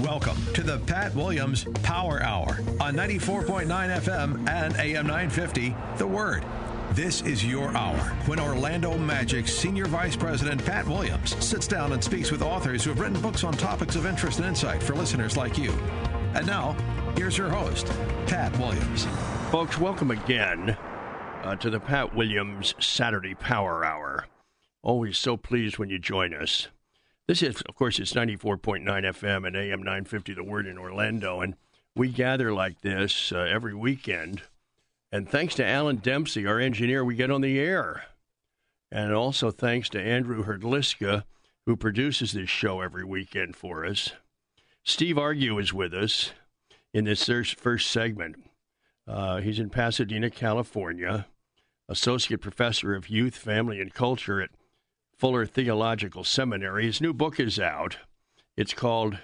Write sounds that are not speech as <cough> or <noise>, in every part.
Welcome to the Pat Williams Power Hour on 94.9 FM and AM 950, The Word. This is your hour when Orlando Magic Senior Vice President Pat Williams sits down and speaks with authors who have written books on topics of interest and insight for listeners like you. And now, here's your host, Pat Williams. Folks, welcome again uh, to the Pat Williams Saturday Power Hour. Always so pleased when you join us. This is, of course, it's 94.9 FM and AM 950, The Word in Orlando. And we gather like this uh, every weekend. And thanks to Alan Dempsey, our engineer, we get on the air. And also thanks to Andrew Herdliska, who produces this show every weekend for us. Steve Argue is with us in this first segment. Uh, he's in Pasadena, California, associate professor of youth, family, and culture at Fuller Theological Seminary. His new book is out. It's called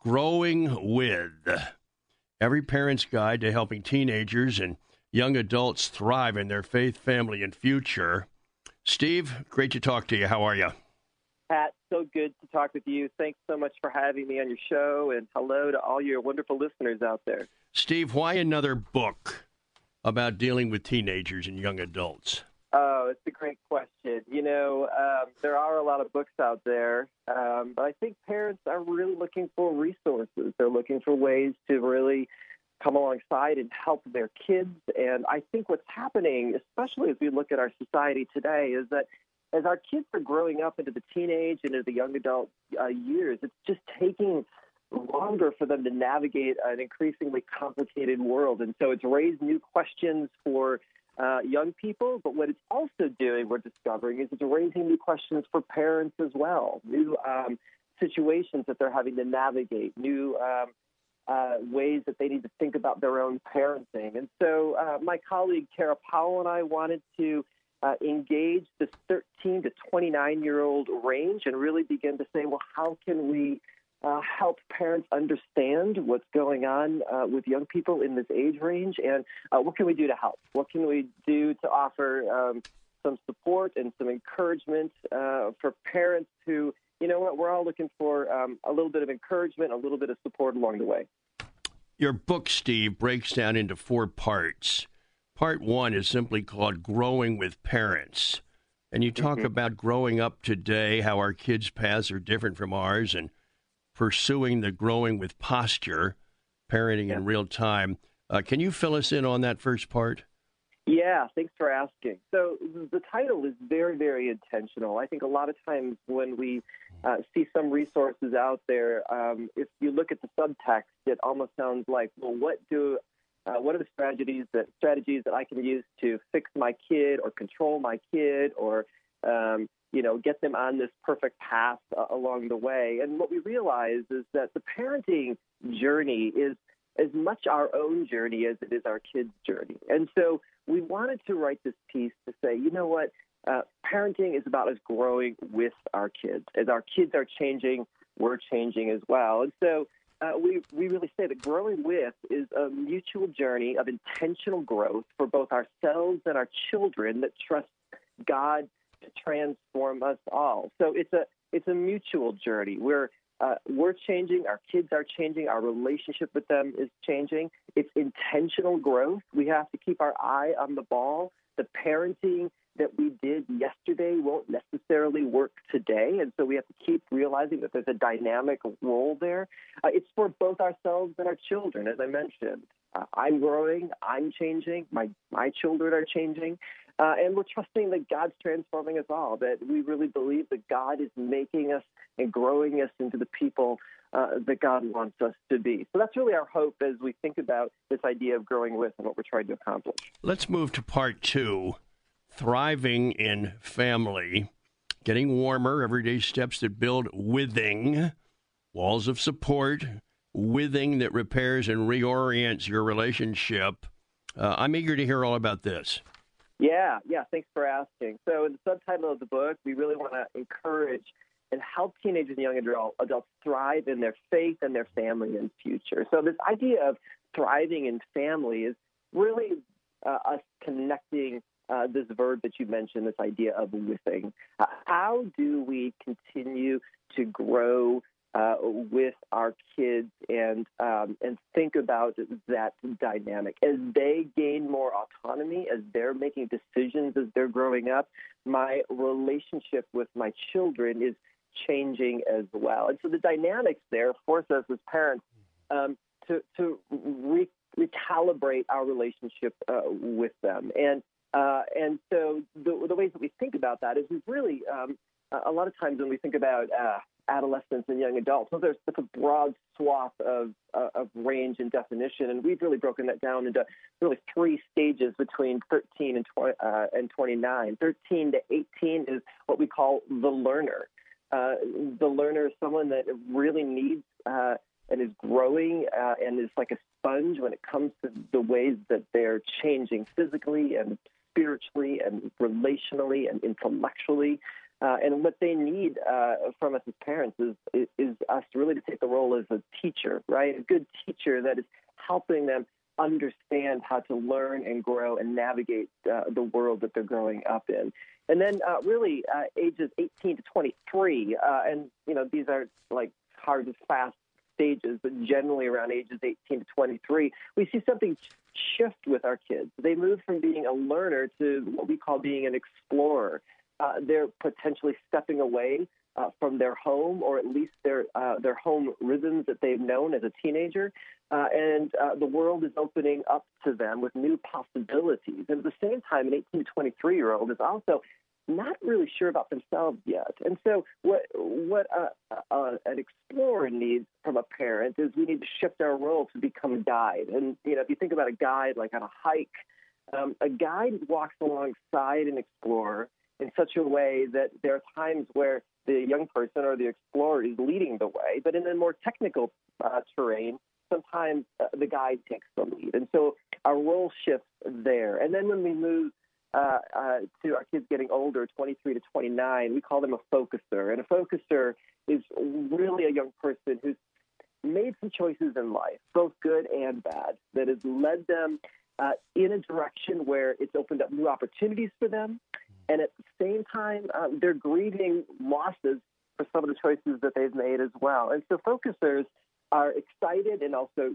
Growing With Every Parent's Guide to Helping Teenagers and Young Adults Thrive in Their Faith, Family, and Future. Steve, great to talk to you. How are you? Pat, so good to talk with you. Thanks so much for having me on your show, and hello to all your wonderful listeners out there. Steve, why another book about dealing with teenagers and young adults? Oh, it's a great question. You know, um, there are a lot of books out there, um, but I think parents are really looking for resources. They're looking for ways to really come alongside and help their kids. And I think what's happening, especially as we look at our society today, is that as our kids are growing up into the teenage and into the young adult uh, years, it's just taking longer for them to navigate an increasingly complicated world. And so it's raised new questions for uh, young people, but what it's also doing, we're discovering, is it's raising new questions for parents as well, new um, situations that they're having to navigate, new um, uh, ways that they need to think about their own parenting. And so uh, my colleague Kara Powell and I wanted to uh, engage this 13 to 29 year old range and really begin to say, well, how can we uh, help parents understand what's going on uh, with young people in this age range, and uh, what can we do to help? What can we do to offer um, some support and some encouragement uh, for parents who, you know what, we're all looking for um, a little bit of encouragement, a little bit of support along the way. Your book, Steve, breaks down into four parts. Part one is simply called Growing with Parents. And you talk mm-hmm. about growing up today, how our kids' paths are different from ours, and pursuing the growing with posture, parenting yeah. in real time. Uh, can you fill us in on that first part? Yeah, thanks for asking. So the title is very, very intentional. I think a lot of times when we uh, see some resources out there, um, if you look at the subtext, it almost sounds like, well, what do uh, what are the strategies that strategies that I can use to fix my kid or control my kid or um, you know, get them on this perfect path uh, along the way. And what we realize is that the parenting journey is as much our own journey as it is our kids' journey. And so we wanted to write this piece to say, you know what, uh, parenting is about us growing with our kids. As our kids are changing, we're changing as well. And so uh, we, we really say that growing with is a mutual journey of intentional growth for both ourselves and our children that trust God to transform us all. So it's a it's a mutual journey. We're uh, we're changing, our kids are changing, our relationship with them is changing. It's intentional growth. We have to keep our eye on the ball. The parenting that we did yesterday won't necessarily work today. And so we have to keep realizing that there's a dynamic role there. Uh, it's for both ourselves and our children, as I mentioned. Uh, I'm growing, I'm changing, my, my children are changing. Uh, and we're trusting that God's transforming us all, that we really believe that God is making us and growing us into the people uh, that God wants us to be. So that's really our hope as we think about this idea of growing with and what we're trying to accomplish. Let's move to part two thriving in family, getting warmer, everyday steps that build withing. walls of support, withing that repairs and reorients your relationship. Uh, I'm eager to hear all about this. Yeah, yeah, thanks for asking. So, in the subtitle of the book, we really want to encourage and help teenagers and young adult, adults thrive in their faith and their family and future. So, this idea of thriving in family is really uh, us connecting uh, this verb that you mentioned, this idea of withing. Uh, how do we continue to grow uh, with our kids and um, and think about that dynamic as they gain more autonomy, as they're making decisions as they're growing up. My relationship with my children is changing as well, and so the dynamics there force us as parents um, to to re- recalibrate our relationship uh, with them, and uh, and so the, the ways that we think about that is we've really um, a lot of times when we think about uh, adolescents and young adults. So there's such a broad swath of, uh, of range and definition, and we've really broken that down into really three stages between 13 and, 20, uh, and 29. 13 to 18 is what we call the learner. Uh, the learner is someone that really needs uh, and is growing uh, and is like a sponge when it comes to the ways that they're changing physically and spiritually and relationally and intellectually. Uh, and what they need uh, from us as parents is, is, is us really to take the role as a teacher, right? A good teacher that is helping them understand how to learn and grow and navigate uh, the world that they're growing up in. And then uh, really uh, ages 18 to 23, uh, and you know these are like hard and fast stages, but generally around ages 18 to 23, we see something shift with our kids. They move from being a learner to what we call being an explorer uh, they're potentially stepping away uh, from their home or at least their uh, their home rhythms that they've known as a teenager, uh, and uh, the world is opening up to them with new possibilities. And at the same time, an 18 to 23 year old is also not really sure about themselves yet. And so, what what uh, an explorer needs from a parent is we need to shift our role to become a guide. And you know, if you think about a guide like on a hike, um, a guide walks alongside an explorer in such a way that there are times where the young person or the explorer is leading the way, but in a more technical uh, terrain, sometimes uh, the guide takes the lead. And so our role shifts there. And then when we move uh, uh to our kids getting older, 23 to 29, we call them a focuser. And a focuser is really a young person who's made some choices in life, both good and bad, that has led them uh, in a direction where it's opened up new opportunities for them, and at the same time, um, they're grieving losses for some of the choices that they've made as well. And so focusers are excited and also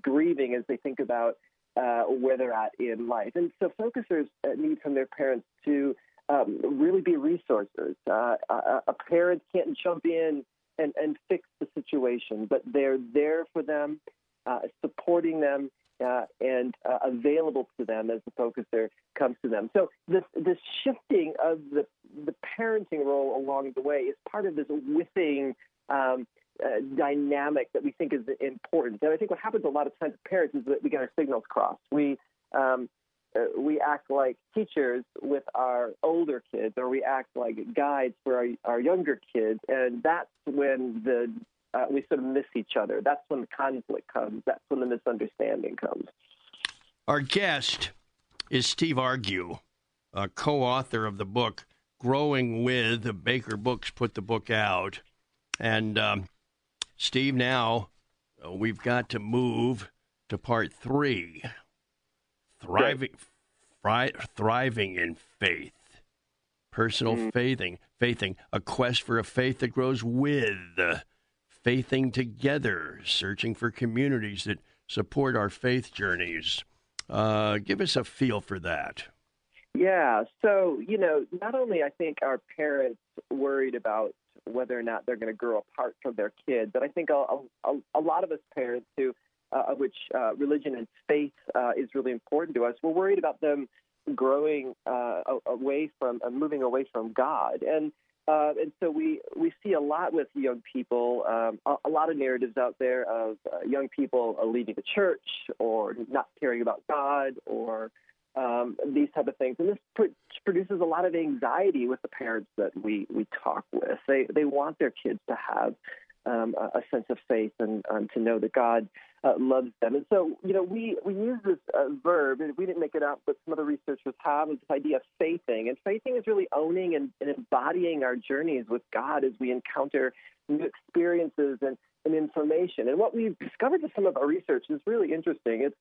grieving as they think about uh, where they're at in life. And so focusers uh, need from their parents to um, really be resources. Uh, a, parent can't jump in and, and fix the situation, but they're there for them, uh, supporting them, uh, and uh, available to them as the focuser comes to them. So this this shifting of the the parenting role along the way is part of this withing um, uh, dynamic that we think is important. And I think what happens a lot of times with parents is that we get our signals crossed. We um, uh, we act like teachers with our older kids, or we act like guides for our, our younger kids, and that's when the uh, we sort of miss each other. That's when the conflict comes. That's when the misunderstanding comes. Our guest is Steve Argue, a co-author of the book "Growing with." Baker Books put the book out, and um, Steve, now uh, we've got to move to part three: thriving, fri- thriving in faith personal mm. faithing, faithing, a quest for a faith that grows with faithing together, searching for communities that support our faith journeys. Uh, give us a feel for that. Yeah. So, you know, not only I think are parents worried about whether or not they're going to grow apart from their kids, but I think a, a, a lot of us parents who, uh, of which uh, religion and faith uh, is really important to us, we're worried about them growing uh, away from, uh, moving away from God. And uh, and so we, we see a lot with young people, um, a, a, lot of narratives out there of uh, young people uh, leaving the church or not caring about God or um, these type of things. And this pr- produces a lot of anxiety with the parents that we, we talk with. They, they want their kids to have um, a, sense of faith and um, to know that God uh, loves them. And so, you know, we, we use this uh, verb, and we didn't make it up, but some other researchers have, is this idea of faithing. And faithing is really owning and, and embodying our journeys with God as we encounter new experiences and, and information. And what we've discovered with some of our research is really interesting. It's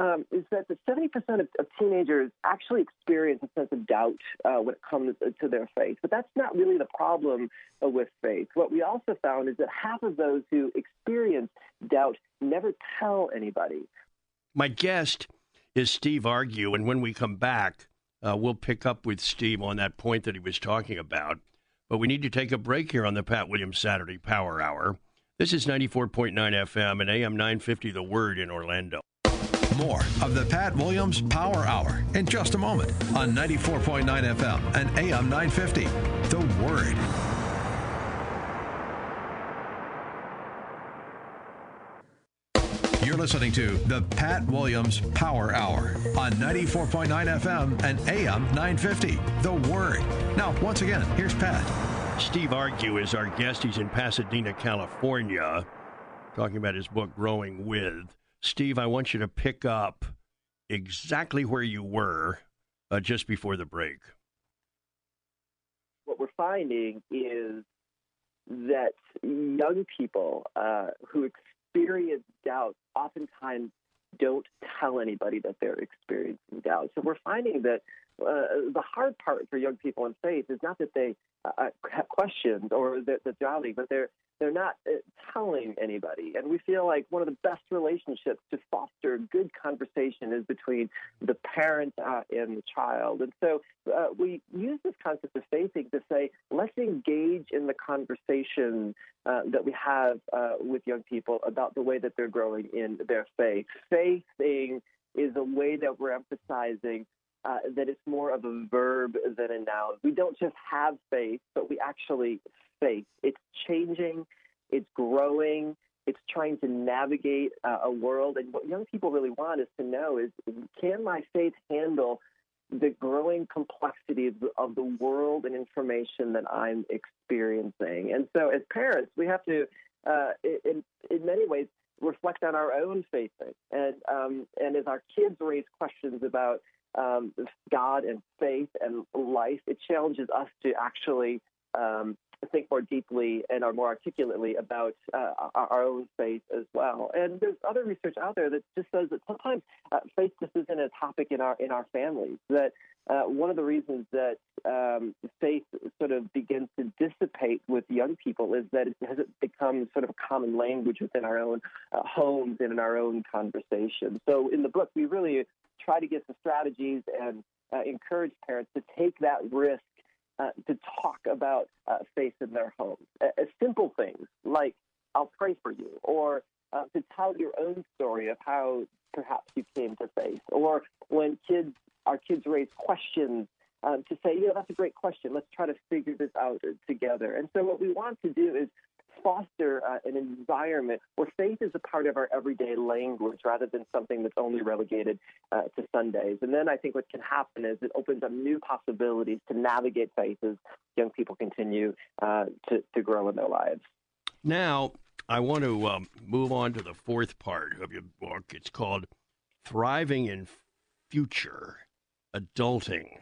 um, is that the 70% of, of, teenagers actually experience a sense of doubt uh, when it comes to their faith. But that's not really the problem uh, with faith. What we also found is that half of those who experience doubt never tell anybody. My guest is Steve Argue, and when we come back, uh, we'll pick up with Steve on that point that he was talking about. But we need to take a break here on the Pat Williams Saturday Power Hour. This is 94.9 FM and AM 950 The Word in Orlando. More of the Pat Williams Power Hour in just a moment on 94.9 FM and AM 950. The Word. You're listening to the Pat Williams Power Hour on 94.9 FM and AM 950. The Word. Now, once again, here's Pat. Steve Argue is our guest. He's in Pasadena, California, talking about his book, Growing With. Steve, I want you to pick up exactly where you were uh, just before the break. What we're finding is that young people uh, who experience doubt oftentimes don't tell anybody that they're experiencing doubt. So we're finding that uh, the hard part for young people in faith is not that they uh, have questions or that they're doubting, but they're they're not uh, telling anybody. And we feel like one of the best relationships to foster good conversation is between the parent uh, and the child. And so uh, we use this concept of faithing to say, let's engage in the conversation uh, that we have uh, with young people about the way that they're growing in their faith. Faithing is a way that we're emphasizing uh, that it's more of a verb than a noun. We don't just have faith, but we actually faith. It's changing, it's growing, it's trying to navigate uh, a world. And what young people really want is to know is can my faith handle the growing the, of the world and information that I'm experiencing? And so, as parents, we have to, uh, in, in many ways, reflect on our own faith. And, um, and as our kids raise questions about um, God and faith and life, it challenges us to actually um, think more deeply and are more articulately about uh, our own faith as well. And there's other research out there that just says that sometimes uh, faith just isn't a topic in our in our families. That uh, one of the reasons that um, faith sort of begins to dissipate with young people is that it has become sort of a common language within our own uh, homes and in our own conversation. So in the book, we really try to get some strategies and uh, encourage parents to take that risk uh, to talk about uh, faith in their homes. Uh, simple things like, I'll pray for you, or uh, to tell your own story of how perhaps you came to faith, or when kids, our kids raise questions, um, to say, you know, that's a great question. Let's try to figure this out together. And so, what we want to do is foster uh, an environment where faith is a part of our everyday language rather than something that's only relegated uh, to Sundays. And then I think what can happen is it opens up new possibilities to navigate faith as young people continue uh, to, to grow in their lives. Now, I want to um, move on to the fourth part of your book. It's called Thriving in Future Adulting.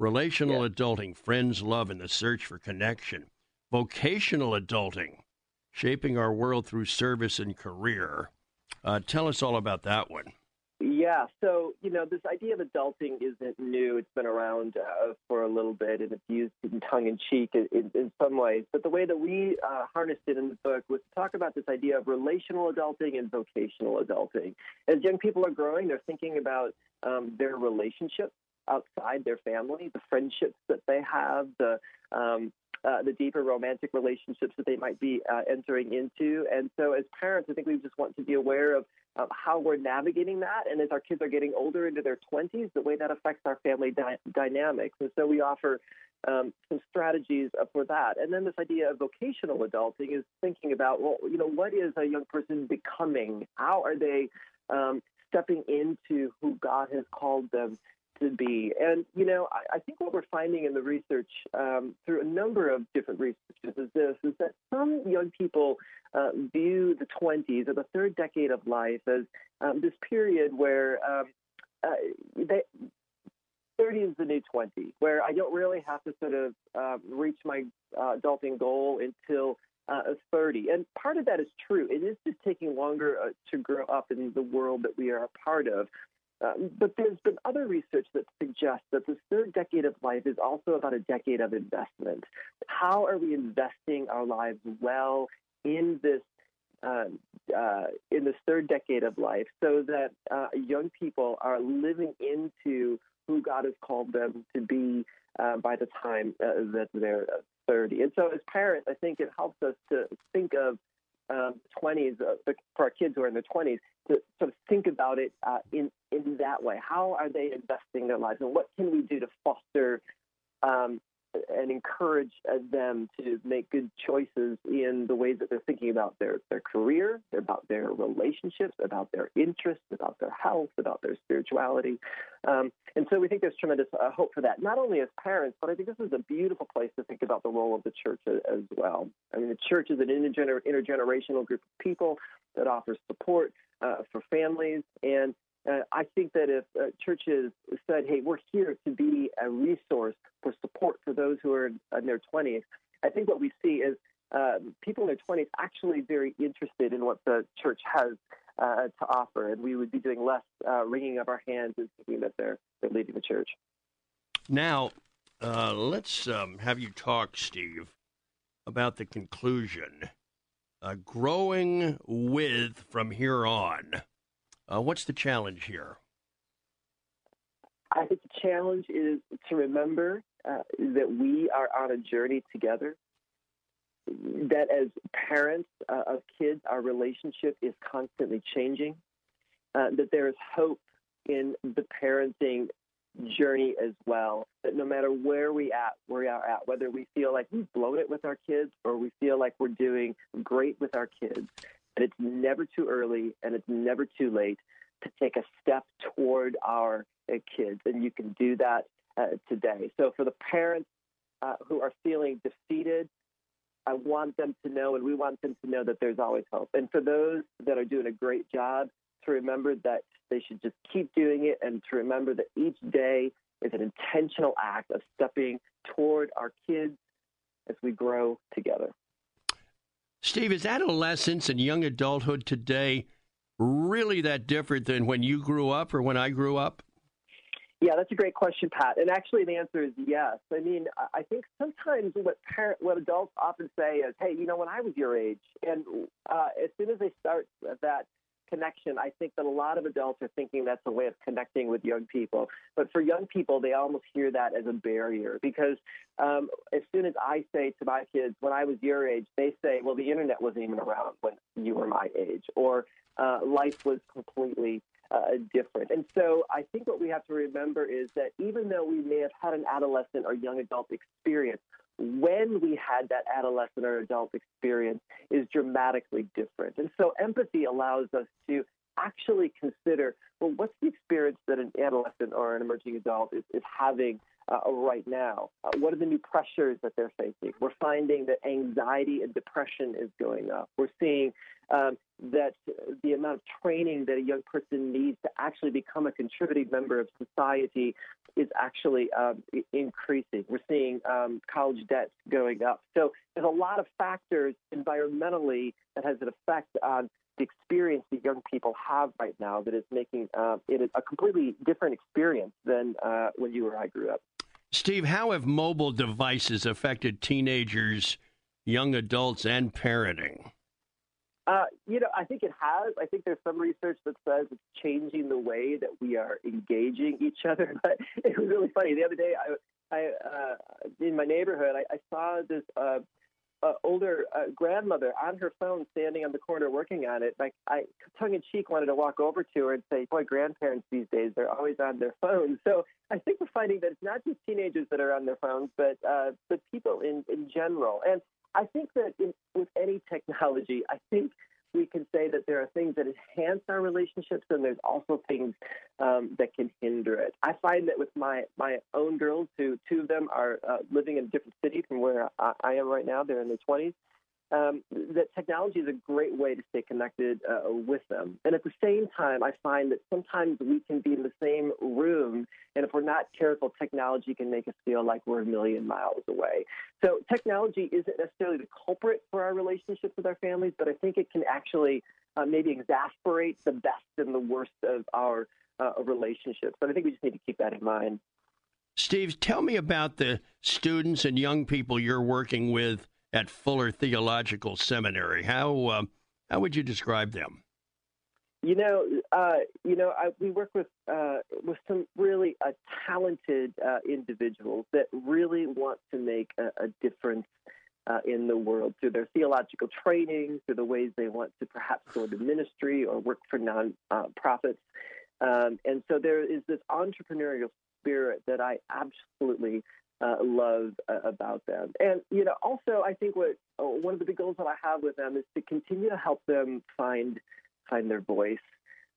Relational adulting, friends, love, and the search for connection vocational adulting, shaping our world through service and career. Uh, tell us all about that one. Yeah, so you know this idea of adulting isn't new. It's been around uh, for a little bit, and it's used tongue in cheek in, in, in, some ways. But the way that we uh, harnessed it in the book was to talk about this idea of relational adulting and vocational adulting. As young people are growing, they're thinking about um, their relationships outside their family, the friendships that they have, the um, uh, the deeper romantic relationships that they might be uh, entering into. And so, as parents, I think we just want to be aware of uh, how we're navigating that. And as our kids are getting older into their 20s, the way that affects our family dynamics. And so, we offer um, some strategies for that. And then this idea of vocational adulting is thinking about, well, you know, what is a young person becoming? How are they um, stepping into who God has called them be. And, you know, I, I think what we're finding in the research um, through a number of different researches is this, is that some young people uh, view the 20s or the third decade of life as um, this period where um, uh, they, 30 is the new 20, where I don't really have to sort of uh, reach my uh, adulting goal until uh, 30. And part of that is true. It is just taking longer uh, to grow up in the world that we are a part of. Um, but there's been other research that suggests that this third decade of life is also about a decade of investment. How are we investing our lives well in this uh, uh, in this third decade of life, so that uh, young people are living into who God has called them to be uh, by the time uh, that they're 30. And so, as parents, I think it helps us to think of um, 20s uh, for our kids who are in their 20s to sort of think about it uh, in in that way. How are they investing their lives, and what can we do to foster um, and encourage uh, them to make good choices in the ways that they're thinking about their, their career, about their relationships, about their interests, about their health, about their spirituality. Um, and so we think there's tremendous uh, hope for that, not only as parents, but I think this is a beautiful place to think about the role of the church as well. I mean, the church is an intergener- intergenerational group of people that offers support uh, for families and uh, I think that if uh, churches said, hey, we're here to be a resource for support for those who are in, their 20s, I think what we see is uh, people in their 20s actually very interested in what the church has uh, to offer, and we would be doing less uh, wringing of our hands and thinking that they're, they're leading the church. Now, uh, let's um, have you talk, Steve, about the conclusion. Growing with from here on. Uh, what's the challenge here? I think the challenge is to remember uh, that we are on a journey together. That as parents uh, of kids, our relationship is constantly changing. Uh, that there is hope in the parenting journey as well. That no matter where we at, where we are at, whether we feel like we've blown it with our kids or we feel like we're doing great with our kids, and it's never too early and it's never too late to take a step toward our uh, kids. And you can do that uh, today. So for the parents uh, who are feeling defeated, I want them to know, and we want them to know that there's always hope. And for those that are doing a great job, to remember that they should just keep doing it and to remember that each day is an intentional act of stepping toward our kids as we grow together. Steve, is adolescence and young adulthood today really that different than when you grew up or when I grew up? Yeah, that's a great question, Pat. And actually, the answer is yes. I mean, I think sometimes what parent, what adults often say is, "Hey, you know, when I was your age," and uh, as soon as they start that connection, I think that a lot of adults are thinking that's a way of connecting with young people. But for young people, they almost hear that as a barrier because um, as soon as I say to my kids, when I was your age, they say, well, the internet wasn't even around when you were my age, or uh, life was completely uh, different. And so I think what we have to remember is that even though we may have had an adolescent or young adult experience, when we had that adolescent or adult experience is dramatically different. And so empathy allows us to actually consider well, what's the experience that an adolescent or an emerging adult is, is having uh, right now? Uh, what are the new pressures that they're facing? We're finding that anxiety and depression is going up. We're seeing um, that the amount of training that a young person needs to actually become a contributing member of society is actually um, increasing. We're seeing um, college debts going up. So there's a lot of factors environmentally that has an effect on the experience that young people have right now that is making uh, it a completely different experience than uh, when you or I grew up. Steve, how have mobile devices affected teenagers, young adults, and parenting? Uh, you know, I think it has. I think there's some research that says it's changing the way that we are engaging each other. <laughs> But it was really funny. The other day, I, I uh, in my neighborhood, I, I saw this uh, uh, older uh, grandmother on her phone, standing on the corner working on it. Like I, tongue in cheek, wanted to walk over to her and say, "Boy, grandparents these days they're always on their phones." So I think we're finding that it's not just teenagers that are on their phones, but uh, but people in in general. And I think that in, with any technology, I think we can say that there are things that enhance our relationships, and there's also things um, that can hinder it. I find that with my my own girls, who two of them are uh, living in a different city from where I, I am right now, they're in their 20s um, that technology is a great way to stay connected uh, with them. And at the same time, I find that sometimes we can be in the same room, and if we're not careful, technology can make us feel like we're a million miles away. So technology isn't necessarily the culprit for our relationships with our families, but I think it can actually uh, maybe exasperate the best and the worst of our uh, relationships. But I think we just need to keep that in mind. Steve, tell me about the students and young people you're working with at Fuller Theological Seminary. How uh, how would you describe them? You know, uh, you know, I, we work with uh, with some really uh, talented uh, individuals that really want to make a, a difference uh, in the world through their theological training, through the ways they want to perhaps go into ministry or work for non-profits. Um, and so there is this entrepreneurial spirit that I absolutely uh, love uh, about them. And you know, also I think what uh, one of the big goals that I have with them is to continue to help them find find their voice,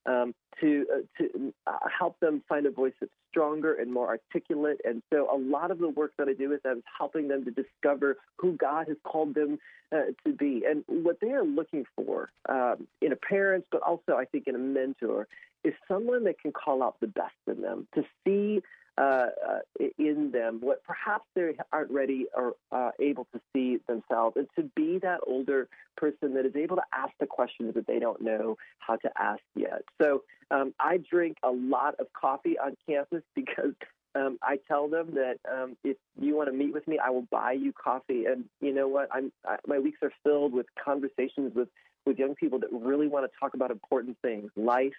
um, to uh, to uh, help them find a voice that's stronger and more articulate. And so, a lot of the work that I do with them is helping them to discover who God has called them uh, to be and what they are looking for um, in a parent, but also I think in a mentor, is someone that can call out the best in them to see uh, uh, in them what perhaps they aren't ready or uh, able to see themselves, and to be that older person that is able to ask the questions that they don't know how to ask yet. So um, I drink a lot of coffee on campus because um, I tell them that um, if you want to meet with me, I will buy you coffee. And you know what? I'm I, my weeks are filled with conversations with with young people that really want to talk about important things: life,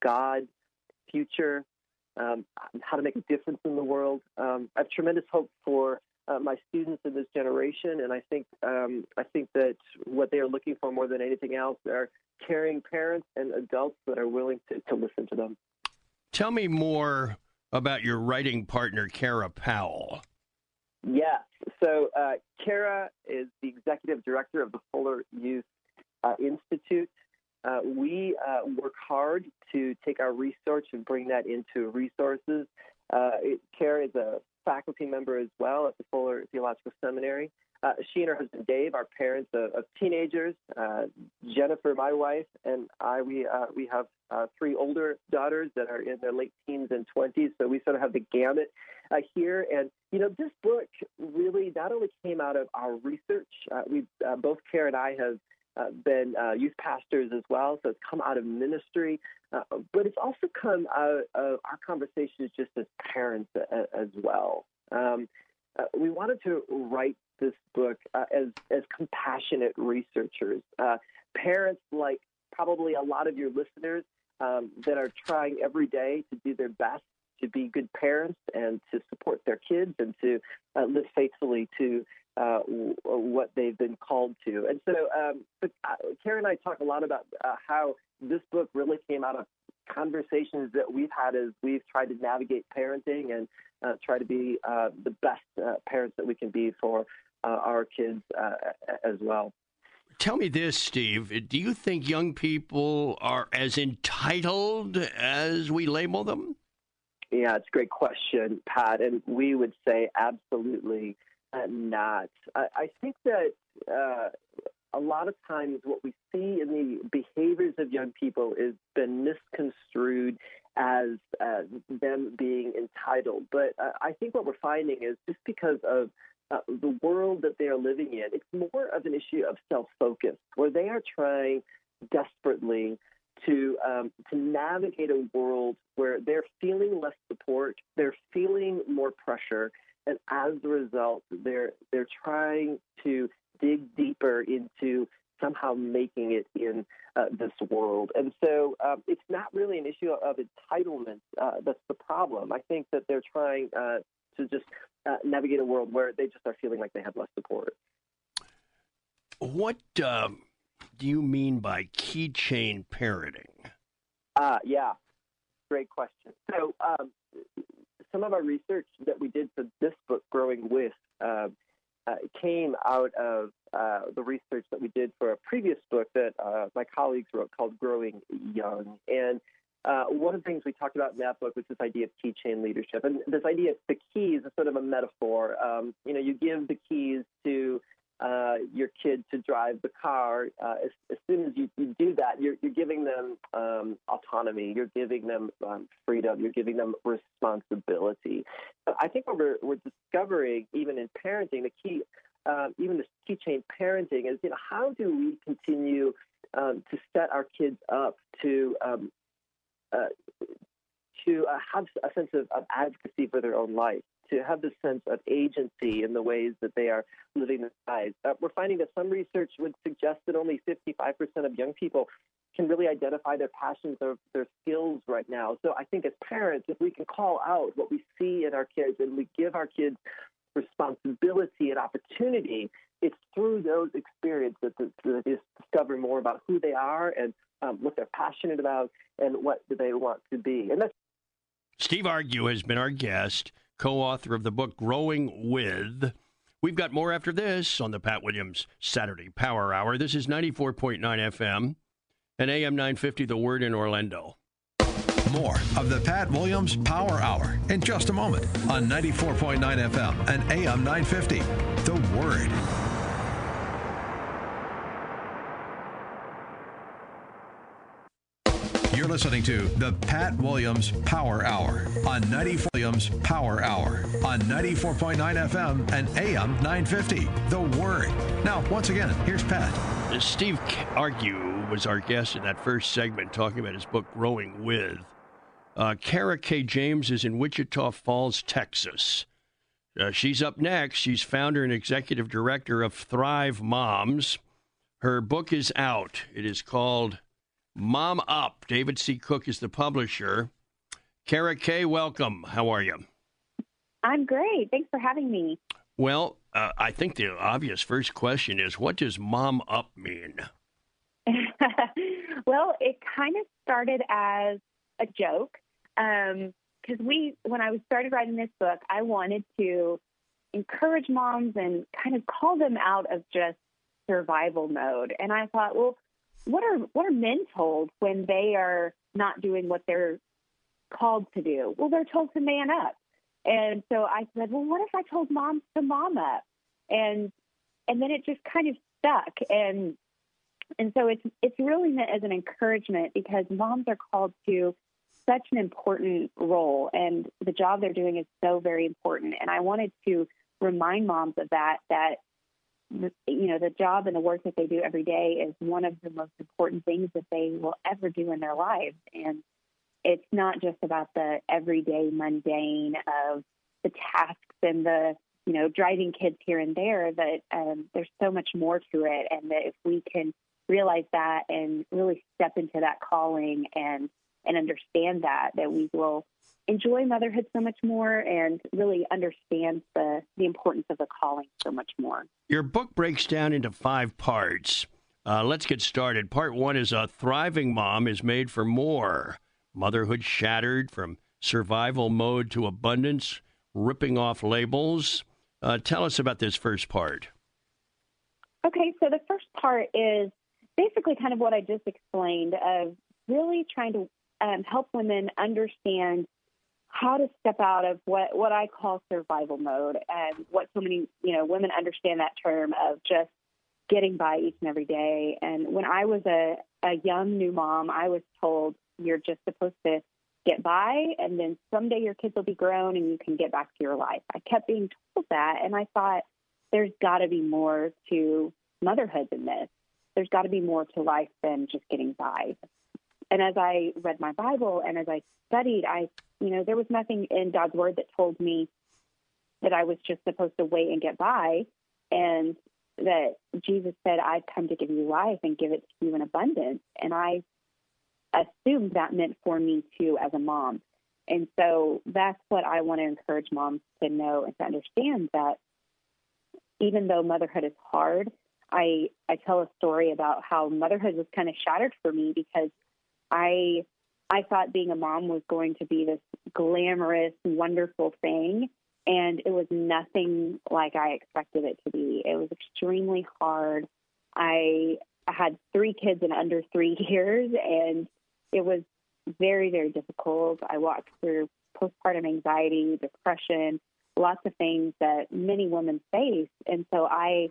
God, future, um, how to make a difference in the world. Um, I have tremendous hope for uh, my students in this generation, and I think um, I think that what they are looking for more than anything else are caring parents and adults that are willing to, to listen to them. Tell me more about your writing partner, Kara Powell. Yes. So, uh, Kara is the executive director of the Fuller Youth uh, Institute. Uh, we uh, work hard to take our research and bring that into resources. Uh, is a faculty member as well at the Fuller Theological Seminary. Uh, she and her husband Dave are parents of, of teenagers. Uh, Jennifer, my wife, and I, we we have three older daughters that are in their late teens and twenties. So we sort of have the gamut here. And you know, this book really not only came out of our research. We both Kara and I have uh, been uh, youth pastors as well, so it's come out of ministry, uh, but it's also come out of our conversations just as parents as well. Um, uh, we wanted to write this book uh, as as compassionate researchers, uh, parents like probably a lot of your listeners um, that are trying every day to do their best to be good parents and to support their kids and to live faithfully to uh, what they've been called to. And so, um, but, uh, Kara and I talk a lot about uh, how this book really came out of conversations that we've had as we've tried to navigate parenting and uh, try to be uh, the best uh, parents that we can be for our kids as well. Tell me this, Steve. Do you think young people are as entitled as we label them? Yeah, it's a great question, Pat. And we would say absolutely uh, not. I, I think that uh, a lot of times what we see in the behaviors of young people is been misconstrued as uh, them being entitled. But uh, I think what we're finding is just because of uh, the world that they are living in, it's more of an issue of self-focus, where they are trying desperately to um, to navigate a world where they're feeling less support, they're feeling more pressure, and as a result, they're they're trying to dig deeper into somehow making it in uh, this world. And so um, it's not really an issue of entitlement uh, that's the problem. I think that they're trying uh, to just uh, navigate a world where they just are feeling like they have less support. What um, do you mean by keychain parenting? Uh, yeah, great question. So um, some of our research that we did for this book, Growing With, uh, uh, came out of uh, the research that we did for a previous book that uh, my colleagues wrote called Growing Young. And uh, one of the things we talked about in that book was this idea of key chain leadership. And this idea of the keys is sort of a metaphor. Um, you know, you give the keys to uh, your kid to drive the car. Uh, as, as, soon as you, you do that, you're, you're giving them um, autonomy, you're giving them um, freedom, you're giving them responsibility. But I think what we're, we're discovering, even in parenting, the key, uh, even the key chain parenting, is you know how do we continue um, to set our kids up to um, uh, to uh, have a sense of, of advocacy for their own life to have this sense of agency in the ways that they are living their lives. Uh, we're finding that some research would suggest that only 55% of young people can really identify their passions or their skills right now. So I think as parents, if we can call out what we see in our kids and we give our kids responsibility and opportunity, it's through those experiences that, that they discover more about who they are and um, what they're passionate about and what do they want to be. And that's Steve Argue has been our guest co author of the book Growing With. We've got more after this on the Pat Williams Saturday Power Hour. This is 94.9 FM and AM 950, The Word in Orlando. More of the Pat Williams Power Hour in just a moment on 94.9 FM and AM 950, The Word. You're listening to the Pat Williams Power Hour on 94 Williams Power Hour on 94.9 FM and AM 950. The Word. Now, once again, here's Pat. Steve Argue was our guest in that first segment talking about his book Growing With. Uh, Kara-Kae James is in Wichita Falls, Texas. Uh, she's up next. She's founder and executive director of Thrive Moms. Her book is out. It is called Mom Up. David C. Cook is the publisher. Kara-Kae, welcome. How are you? I'm great. Thanks for having me. Well, uh, I think the obvious first question is what does Mom Up mean? <laughs> well, it kind of started as a joke. Because um, we, when I was started writing this book, I wanted to encourage moms and kind of call them out of just survival mode. And I thought, well, what are what are men told when they are not doing what they're called to do? Well, they're told to man up. And so I said, well, what if I told moms to mom up? And and then it just kind of stuck. And and so it's it's really meant as an encouragement because moms are called to such an important role and the job they're doing is so very important. And I wanted to remind moms of that that you know, the job and the work that they do every day is one of the most important things that they will ever do in their lives. And it's not just about the everyday mundane of the tasks and the, you know, driving kids here and there, that um, there's so much more to it. And that if we can realize that and really step into that calling and, and understand that, that we will enjoy motherhood so much more and really understand the, the importance of the calling so much more. Your book breaks down into five parts. Uh, let's get started. Part one is a thriving mom is made for more. Motherhood shattered from survival mode to abundance, ripping off labels. Uh, tell us about this first part. Okay, so the first part is basically kind of what I just explained of really trying to um, help women understand how to step out of what, what I call survival mode and what so many, you know, women understand that term of just getting by each and every day. And when I was a, a young new mom, I was told you're just supposed to get by and then someday your kids will be grown and you can get back to your life. I kept being told that and I thought there's got to be more to motherhood than this. There's got to be more to life than just getting by. And as I read my Bible and as I studied, I, you know, there was nothing in God's word that told me that I was just supposed to wait and get by and that Jesus said, I've come to give you life and give it to you in abundance. And I assumed that meant for me too as a mom. And so that's what I want to encourage moms to know and to understand that even though motherhood is hard, I I tell a story about how motherhood was kind of shattered for me because I I thought being a mom was going to be this glamorous, wonderful thing. and it was nothing like I expected it to be. It was extremely hard. I had three kids in under three <laughs> years, and it was very, very difficult. I walked through postpartum anxiety, depression, lots of things that many women face. And so I,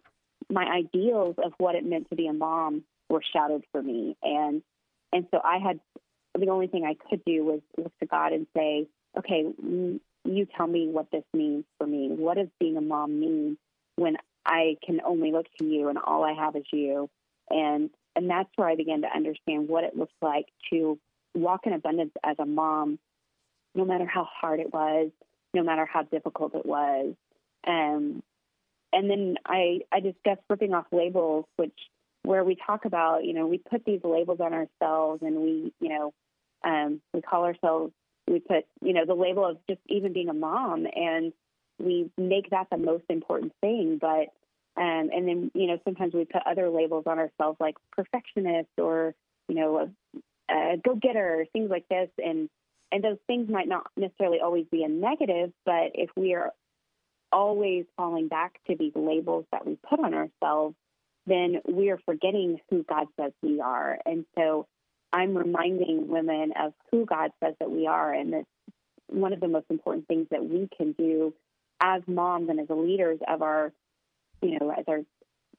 my ideals of what it meant to be a mom were shattered for me. And, and so I had, the only thing I could do was look to God and say, okay, you tell me what this means for me. What does being a mom mean when I can only look to you and all I have is you? And, and that's where I began to understand what it looks like to walk in abundance as a mom, no matter how hard it was, no matter how difficult it was. Um, and then I, I discussed ripping off labels, which where we talk about, you know, we put these labels on ourselves and we, you know, um, we call ourselves, we put, you know, the label of just even being a mom and we make that the most important thing. But, um, and then, you know, sometimes we put other labels on ourselves like perfectionist or, you know, a, a go getter, things like this. And, and those things might not necessarily always be a negative, but if we are always falling back to these labels that we put on ourselves, then we are forgetting who God says we are. And so I'm reminding women of who God says that we are. And that one of the most important things that we can do as moms and as leaders of our, you know, as our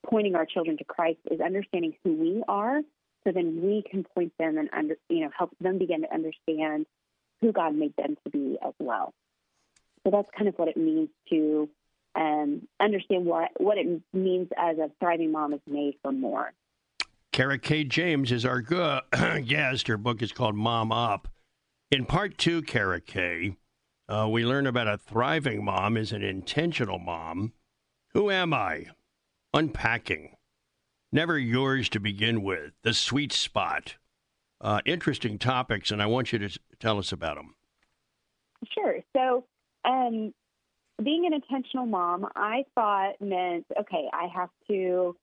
pointing our children to Christ is understanding who we are. So then we can point them and under, you know, help them begin to understand who God made them to be as well. So that's kind of what it means to um, understand what, what it means as a thriving mom is made for more. Kara-Kae. James is our <clears throat> guest. Her book is called Mom Up. In part two, Kara-Kae., uh, we learn about a thriving mom is an intentional mom. Who am I? Unpacking. Never yours to begin with. The sweet spot. Uh, interesting topics, and I want you to tell us about them. Sure. So, um, being an intentional mom, I thought meant okay, I have to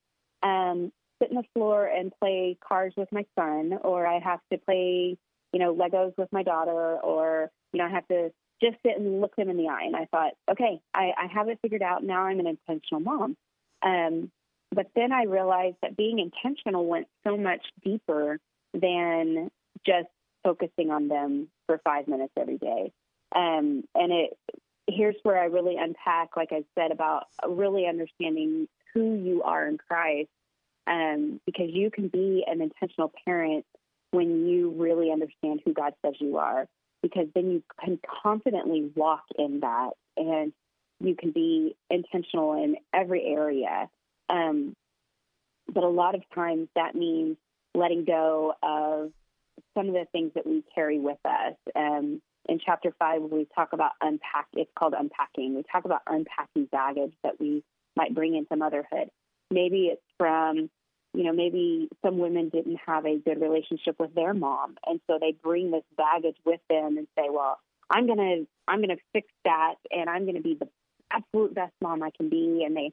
um, sit on the floor and play cards with my son, or I have to play, you know, Legos with my daughter, or you know, I have to just sit and look them in the eye. And I thought, okay, I, I have it figured out. Now I'm an intentional mom. Um, but then I realized that being intentional went so much deeper than just focusing on them for five minutes every day. Um, and it here's where I really unpack, like I said, about really understanding who you are in Christ, um, because you can be an intentional parent when you really understand who God says you are, because then you can confidently walk in that and you can be intentional in every area. Um, but a lot of times that means letting go of some of the things that we carry with us. Um, in chapter five, when we talk about unpack. It's called unpacking. We talk about unpacking baggage that we might bring into motherhood. Maybe it's from, you know, maybe some women didn't have a good relationship with their mom, and so they bring this baggage with them and say, "Well, I'm gonna, I'm gonna fix that, and I'm gonna be the absolute best mom I can be." And they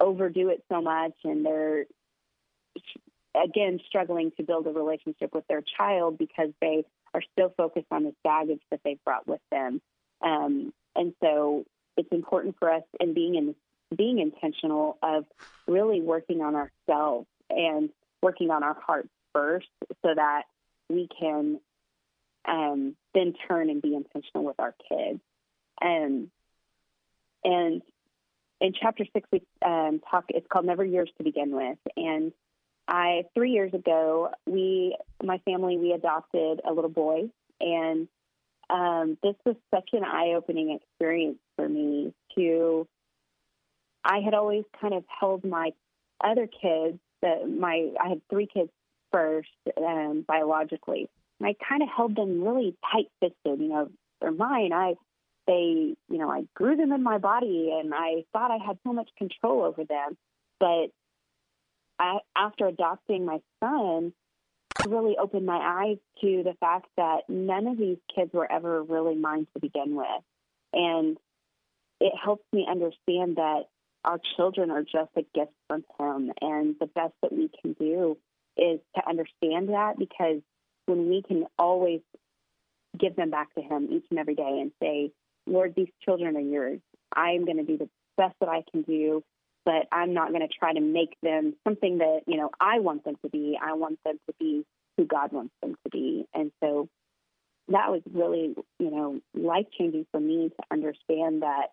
overdo it so much, and they're again struggling to build a relationship with their child because they are still focused on this baggage that they've brought with them. Um, and so it's important for us in being in being intentional of really working on ourselves and working on our hearts first so that we can um, then turn and be intentional with our kids. Um, and in chapter six, we um, talk. It's called "Never Yours to Begin With," and I three years ago, we my family we adopted a little boy, and um, this was such an eye-opening experience for me. To I had always kind of held my other kids. That my I had three kids first um, biologically, and I kind of held them really tight-fisted. You know, they're mine. I they you know I grew them in my body, and I thought I had so much control over them, but I, after adopting my son, really opened my eyes to the fact that none of these kids were ever really mine to begin with. And it helps me understand that our children are just a gift from Him. And the best that we can do is to understand that because when we can always give them back to Him each and every day and say, Lord, these children are yours. I'm going to do the best that I can do, but I'm not going to try to make them something that, you know, I want them to be. I want them to be who God wants them to be. And so that was really, you know, life changing for me to understand that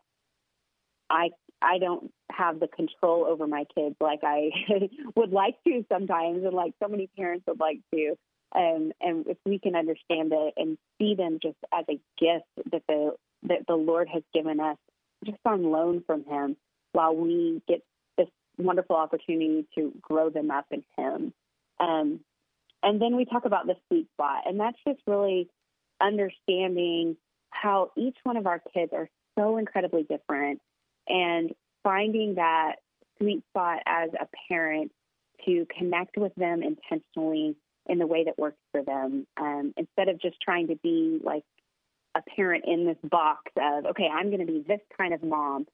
I I don't have the control over my kids like I <laughs> would like to sometimes, and like so many parents would like to. Um, and if we can understand it and see them just as a gift that the that the Lord has given us, just on loan from Him, while we get this wonderful opportunity to grow them up in Him. Um, and then we talk about the sweet spot, and that's just really understanding how each one of our kids are so incredibly different and finding that sweet spot as a parent to connect with them intentionally in the way that works for them um, instead of just trying to be like a parent in this box of okay i'm going to be this kind of mom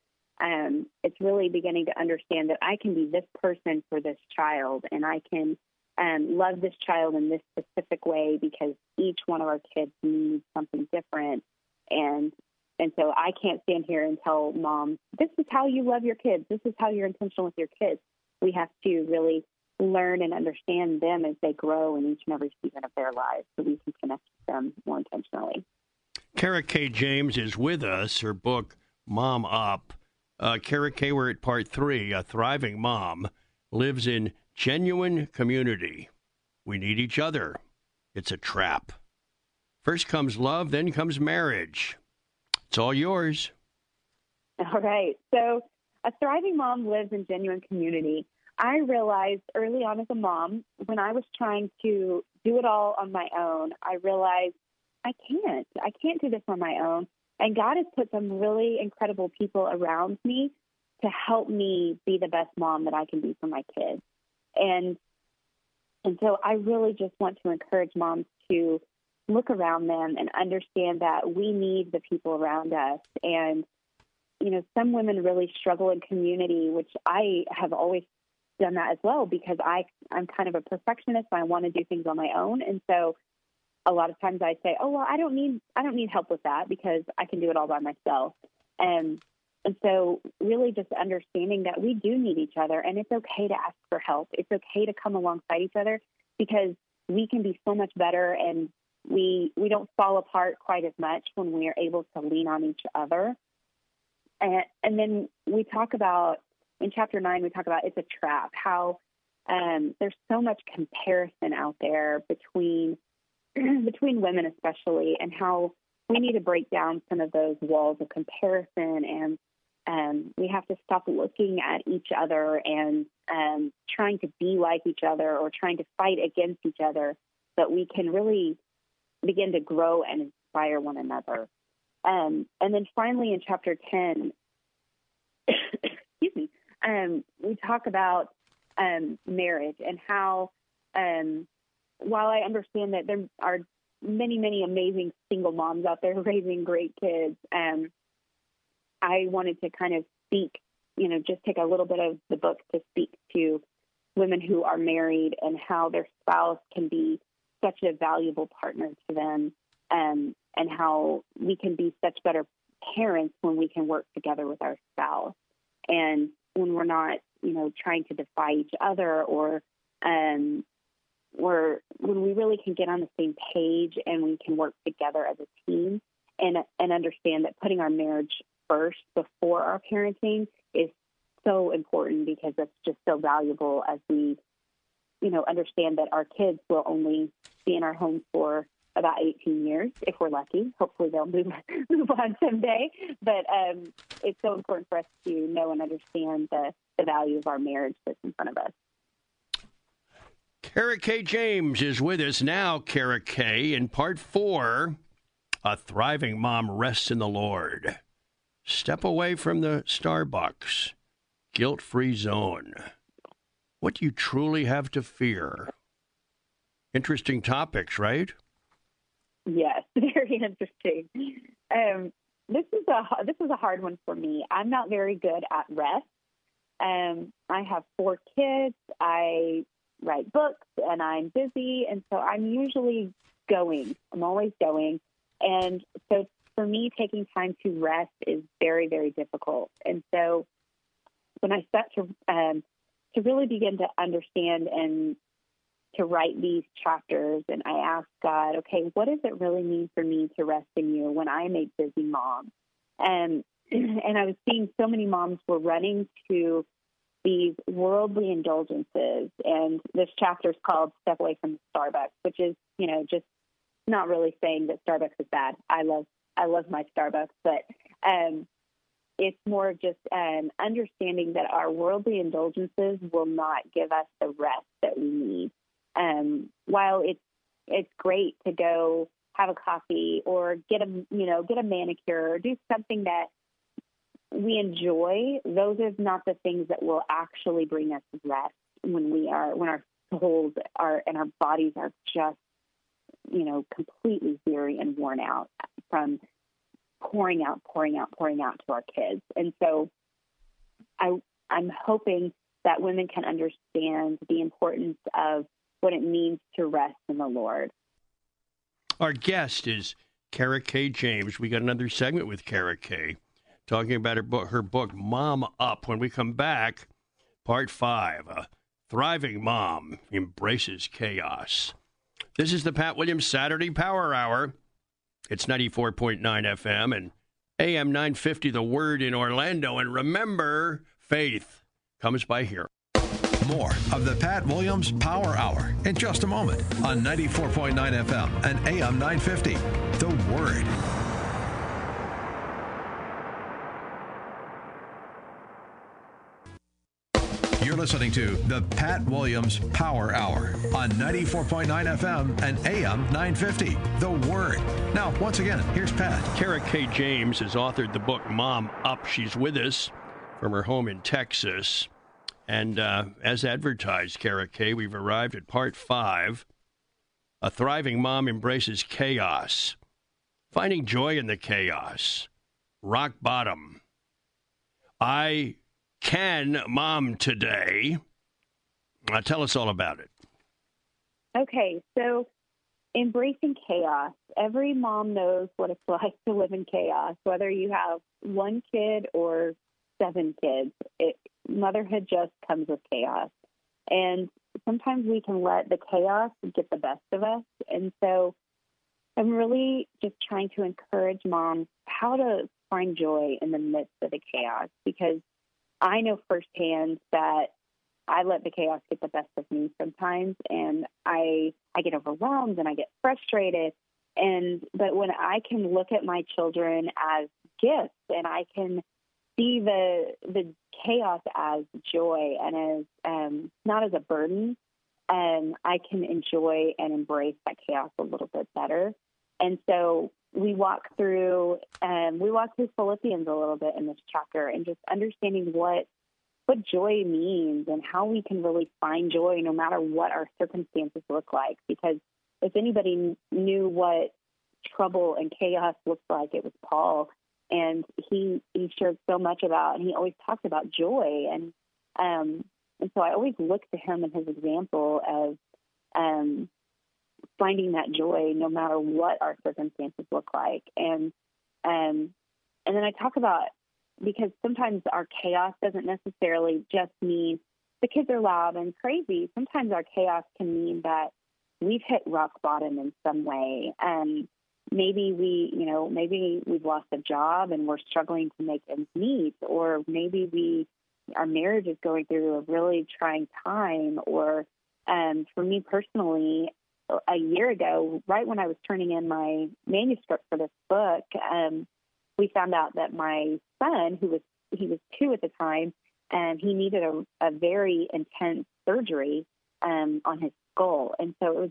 um, it's really beginning to understand that i can be this person for this child and i can um, love this child in this specific way because each one of our kids needs something different and and so I can't stand here and tell mom, this is how you love your kids. This is how you're intentional with your kids. We have to really learn and understand them as they grow in each and every season of their lives so we can connect with them more intentionally. Kara-Kae. James is with us. Her book, Mom Up. Uh, Kara at part three. A thriving mom lives in genuine community. We need each other. It's a trap. First comes love, then comes marriage. It's all yours. <laughs> All right. So, a thriving mom lives in genuine community. I realized early on as a mom, when I was trying to do it all on my own, I realized I can't. I can't do this on my own. And God has put some really incredible people around me to help me be the best mom that I can be for my kids. And and so I really just want to encourage moms to look around them and understand that we need the people around us. And, you know, some women really struggle in community, which I have always done that as well because I, I'm kind of a perfectionist. I want to do things on my own. And so a lot of times I say, oh, well, I don't need, I don't need help with that because I can do it all by myself. And, and so really just understanding that we do need each other and it's okay to ask for help. It's okay to come alongside each other because we can be so much better and we we don't fall apart quite as much when we are able to lean on each other. And and then we talk about in chapter nine we talk about it's a trap how um, there's so much comparison out there between <clears throat> between women especially and how we need to break down some of those walls of comparison and um, we have to stop looking at each other and um, trying to be like each other or trying to fight against each other, but we can really begin to grow and inspire one another. Um, and then finally, in chapter 10, <coughs> excuse me, um, we talk about um, marriage and how, um, while I understand that there are many, many amazing single moms out there <laughs> raising great kids, um, I wanted to kind of speak, you know, just take a little bit of the book to speak to women who are married and how their spouse can be such a valuable partner to them um, and how we can be such better parents when we can work together with our spouse. And when we're not you know trying to defy each other or um, or when we really can get on the same page and we can work together as a team and and understand that putting our marriage first before our parenting is so important because that's just so valuable as we you know understand that our kids will only be in our home for about 18 years if we're lucky. Hopefully they'll move <laughs> move on someday. But um, it's so important for us to know and understand the, the value of our marriage that's in front of us. Kara-Kae. James is with us now, Kara-Kae. In part four, a thriving mom rests in the Lord. Step away from the Starbucks, guilt free zone. What do you truly have to fear? Interesting topics, right? Yes, <laughs> very interesting. Um, this is a this is a hard one for me. I'm not very good at rest. Um, I have four kids. I write books, and I'm busy, and so I'm usually going. I'm always going, and so for me, taking time to rest is very, very difficult. And so when I start to um, to really begin to understand and to write these chapters, and I ask God, okay, what does it really mean for me to rest in you when I'm a busy mom? And <clears throat> and I was seeing so many moms were running to these worldly indulgences, and this chapter is called "Step Away from Starbucks," which is, you know, just not really saying that Starbucks is bad. I love I love my Starbucks, but um, it's more of just um, understanding that our worldly indulgences will not give us the rest that we need. Um, while it's it's great to go have a coffee or get a you know get a manicure or do something that we enjoy, those are not the things that will actually bring us rest when we are when our souls are and our bodies are just you know completely weary and worn out from pouring out, pouring out, pouring out to our kids. And so I I'm hoping that women can understand the importance of what it means to rest in the Lord. Our guest is Kara-Kae. James. We got another segment with Kara-Kae talking about her book, her book, Mom Up. When we come back, part five A Thriving Mom Embraces Chaos. This is the Pat Williams Saturday Power Hour. It's 94.9 FM and AM 950, the word in Orlando. And remember, faith comes by hearing. More of the Pat Williams Power Hour in just a moment on 94.9 FM and AM 950, the word. You're listening to the Pat Williams Power Hour on 94.9 FM and AM 950. The Word. Now, once again, here's Pat. Kara-Kae. James has authored the book Mom Up. She's with us from her home in Texas. And uh, as advertised, Kara-Kae., we've arrived at part five. A thriving mom embraces chaos, finding joy in the chaos, rock bottom. I can mom today. Uh, tell us all about it. Okay, so embracing chaos. Every mom knows what it's <laughs> like to live in chaos, whether you have one kid or seven kids. It, motherhood just comes with chaos. And sometimes we can let the chaos get the best of us. And so I'm really just trying to encourage moms how to find joy in the midst of the chaos because I know firsthand that I let the chaos get the best of me sometimes and I I get overwhelmed and I get frustrated and but when I can look at my children as gifts and I can see the the chaos as joy and as um, not as a burden, and I can enjoy and embrace that chaos a little bit better. And so we walk through um, we walk through Philippians a little bit in this chapter and just understanding what what joy means and how we can really find joy no matter what our circumstances look like. Because if anybody knew what trouble and chaos looks like, it was Paul, and he he shared so much about, and he always talked about joy, and um, and so I always look to him and his example of um, finding that joy no matter what our circumstances look like. And um, and then I talk about because sometimes our chaos doesn't necessarily just mean the kids are loud and crazy. Sometimes our chaos can mean that we've hit rock bottom in some way. And maybe we, you know, maybe we've lost a job and we're struggling to make ends meet, or maybe we, our marriage is going through a really trying time, or um, for me personally, a year ago, right when I was turning in my manuscript for this book, um, we found out that my son, who was he was two at the time, and he needed a, a very intense surgery um, on his skull, and so it was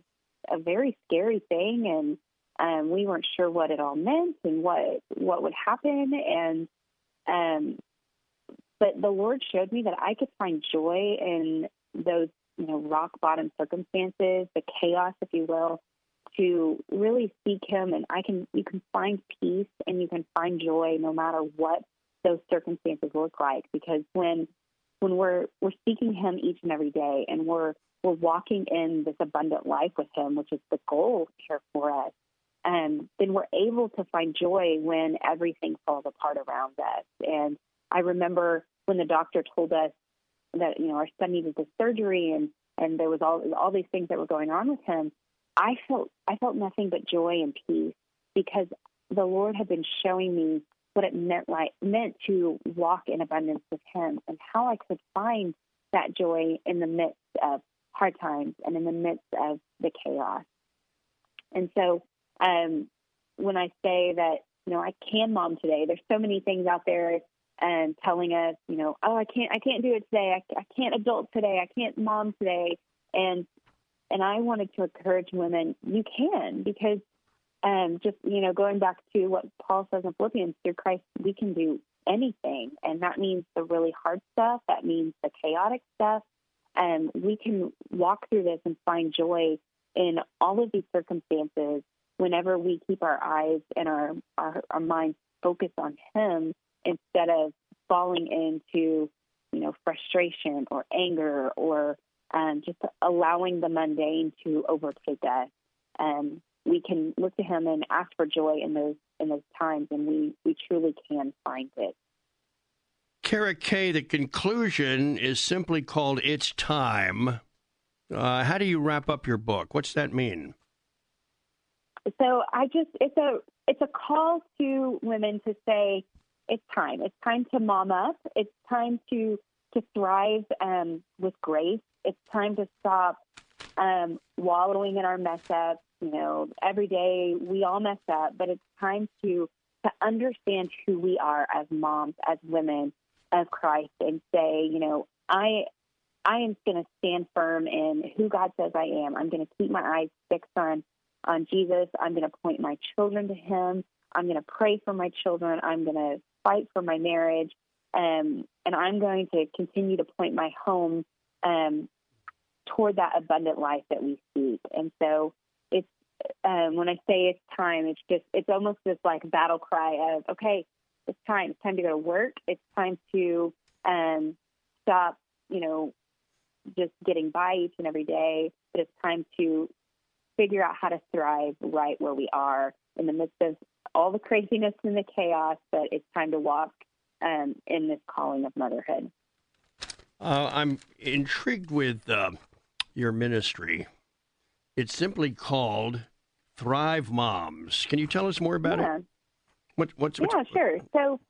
a very scary thing, and um, we weren't sure what it all meant and what what would happen, and um, but the Lord showed me that I could find joy in those you know, rock bottom circumstances, the chaos, if you will, to really seek him and I can you can find peace and you can find joy no matter what those circumstances look like because when when we're we're seeking him each and every day and we're we're walking in this abundant life with him which is the goal here for us um, then we're able to find joy when everything falls apart around us. And I remember when the doctor told us that you know our son needed the surgery and and there was all all these things that were going on with him. I felt I felt nothing but joy and peace because the Lord had been showing me what it meant like meant to walk in abundance with Him and how I could find that joy in the midst of hard times and in the midst of the chaos. And so, um, when I say that you know I can mom today, there's so many things out there and telling us, you know, oh, I can't, I can't do it today. I, I can't adult today. I can't mom today. And and I wanted to encourage women, you can because um, just you know, going back to what Paul says in Philippians, through Christ we can do anything, and that means the really hard stuff. That means the chaotic stuff, and we can walk through this and find joy in all of these circumstances. Whenever we keep our eyes and our our, our minds focused on Him instead of falling into you know frustration or anger or um, just allowing the mundane to overtake us. Um, we can look to Him and ask for joy in those in those times, and we we truly can find it. Kara-Kae, the conclusion is simply called "It's Time." Uh, how do you wrap up your book? What's that mean? So I just it's a it's a call to women to say it's time. It's time to mom up. It's time to to thrive um, with grace. It's time to stop um, wallowing in our mess ups. You know, every day we all mess up, but it's time to to understand who we are as moms, as women of Christ, and say, you know, I I am going to stand firm in who God says I am. I'm going to keep my eyes fixed on on Jesus. I'm going to point my children to Him. I'm going to pray for my children. I'm going to fight for my marriage. Um, and I'm going to continue to point my home um, toward that abundant life that we seek. And so it's um, when I say it's time, it's just it's almost this like battle cry of okay, it's time. It's time to go to work. It's time to um, stop, you know, just getting by each and every day. But it's time to figure out how to thrive right where we are in the midst of all the craziness and the chaos, but it's time to walk um, in this calling of motherhood. Uh, I'm intrigued with uh, your ministry. It's simply called Thrive Moms. Can you tell us more about yeah. it? What, what's, what's, yeah, sure. So,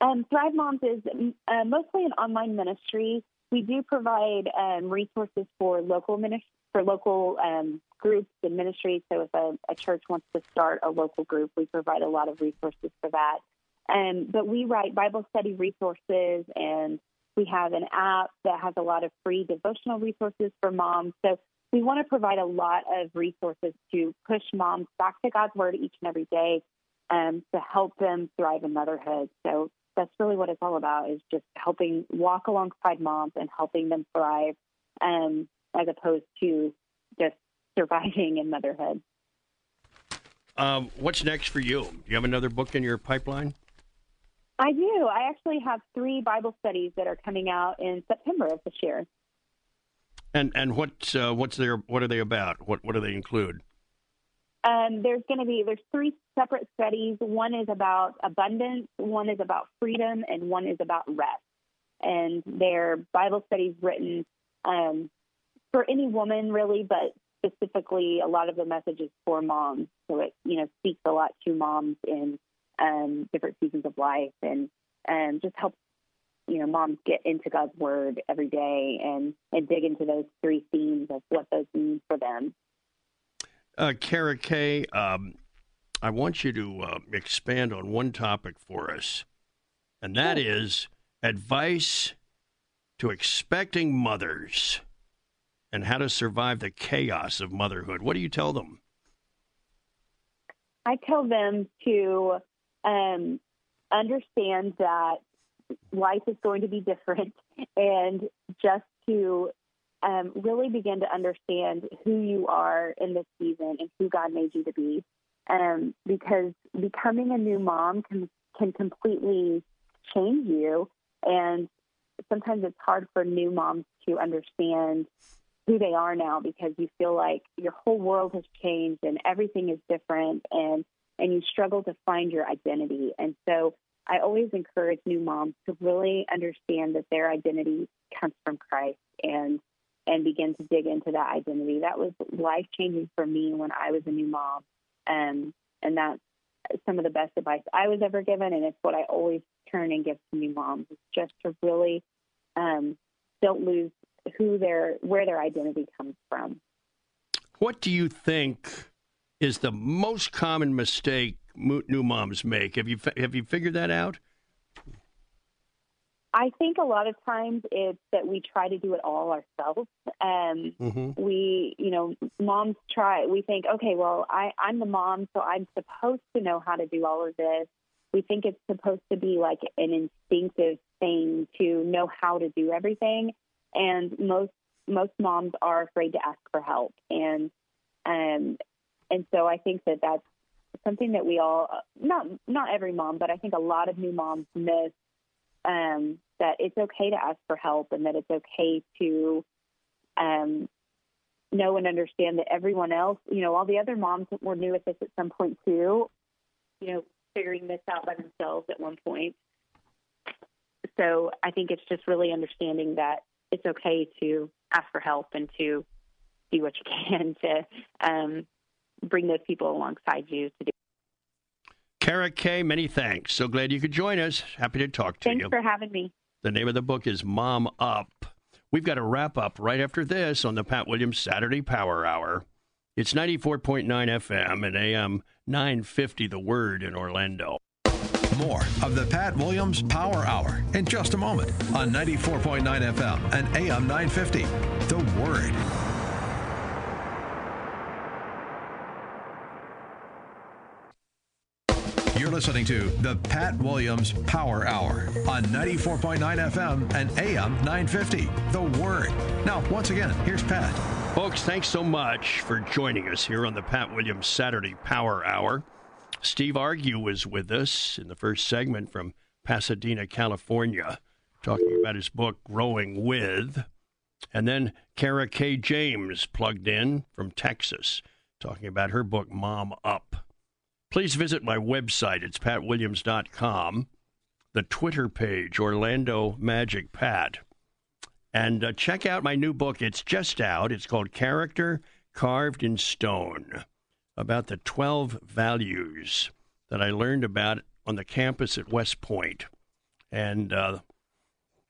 um, Thrive Moms is uh, mostly an online ministry. We do provide um, resources for local ministry for local um, groups and ministries. So if a, a, church wants to start a local group, we provide a lot of resources for that. Um, but we write Bible study resources, and we have an app that has a lot of free devotional resources for moms. So we want to provide a lot of resources to push moms back to God's Word each and every day um, to help them thrive in motherhood. So that's really what it's all about is just helping walk alongside moms and helping them thrive um, as opposed to just surviving in motherhood. Um, what's next for you? Do you have another book in your pipeline? I do. I actually have three Bible studies that are coming out in September of this year. And and what uh, what's their what are they about? What what do they include? Um, there's going to be there's three separate studies. One is about abundance, one is about freedom, and one is about rest. And they're Bible studies written um, for any woman really, but specifically a lot of the messages for moms. So it, you know, speaks a lot to moms in um, different seasons of life and and just helps you know moms get into God's word every day and and dig into those three themes of what those mean for them. Uh, Kara-Kae, um, I want you to uh, expand on one topic for us, and that sure. is advice to expecting mothers and how to survive the chaos of motherhood. What do you tell them? I tell them to um, understand that life is going to be different <laughs> and just to um, really begin to understand who you are in this season and who God made you to be. Um, because becoming a new mom can, can completely change you. And sometimes it's hard for new moms to understand who they are now because you feel like your whole world has changed and everything is different and and you struggle to find your identity. And so I always encourage new moms to really understand that their identity comes from Christ and and begin to dig into that identity. That was life changing for me when I was a new mom. Um, and that's some of the best advice I was ever given. And it's what I always turn and give to new moms is just to really um, don't lose who their, where their identity comes from. What do you think is the most common mistake new moms make? Have you, have you figured that out? I think a lot of times it's that we try to do it all ourselves. Um, mm-hmm. We, you know, moms try. We think, okay, well, I, I'm the mom, so I'm supposed to know how to do all of this. We think it's supposed to be like an instinctive thing to know how to do everything, and most most moms are afraid to ask for help, and um, and so I think that that's something that we all not not every mom, but I think a lot of new moms miss um, that it's okay to ask for help and that it's okay to um, know and understand that everyone else, you know, all the other moms were new at this at some point too, you know, figuring this out by themselves at one point. So I think it's just really understanding that it's okay to ask for help and to do what you <laughs> can to um, bring those people alongside you to do Kara-Kae, many thanks. So glad you could join us. Happy to talk to thanks you. Thanks for having me. The name of the book is Mom Up. We've got a wrap up right after this on the Pat Williams Saturday Power Hour. It's 94.9 FM and AM 950 The Word in Orlando. More of the Pat Williams Power Hour in just a moment on 94.9 FM and AM 950 The Word. You're listening to the Pat Williams Power Hour on 94.9 FM and AM 950. The Word. Now, once again, here's Pat. Folks, thanks so much for joining us here on the Pat Williams Saturday Power Hour. Steve Argue was with us in the first segment from Pasadena, California, talking about his book, Growing With. And then Kara-Kae. James plugged in from Texas, talking about her book, Mom Up please visit my website. It's patwilliams.com, the Twitter page, Orlando Magic Pat. And uh, check out my new book. It's just out. It's called Character Carved in Stone about the 12 values that I learned about on the campus at West Point. And uh,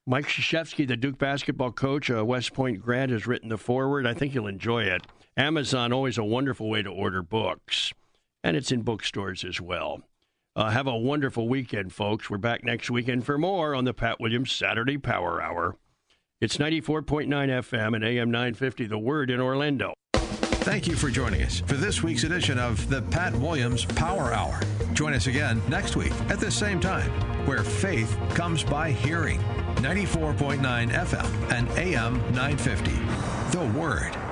Mike Krzyzewski, the Duke basketball coach, a West Point grad, has written the foreword. I think you'll enjoy it. Amazon, always a wonderful way to order books and it's in bookstores as well. Uh, have a wonderful weekend, folks. We're back next weekend for more on the Pat Williams Saturday Power Hour. It's 94.9 FM and AM 950, The Word in Orlando. Thank you for joining us for this week's edition of the Pat Williams Power Hour. Join us again next week at the same time, where faith comes by hearing. 94.9 FM and AM 950, The Word.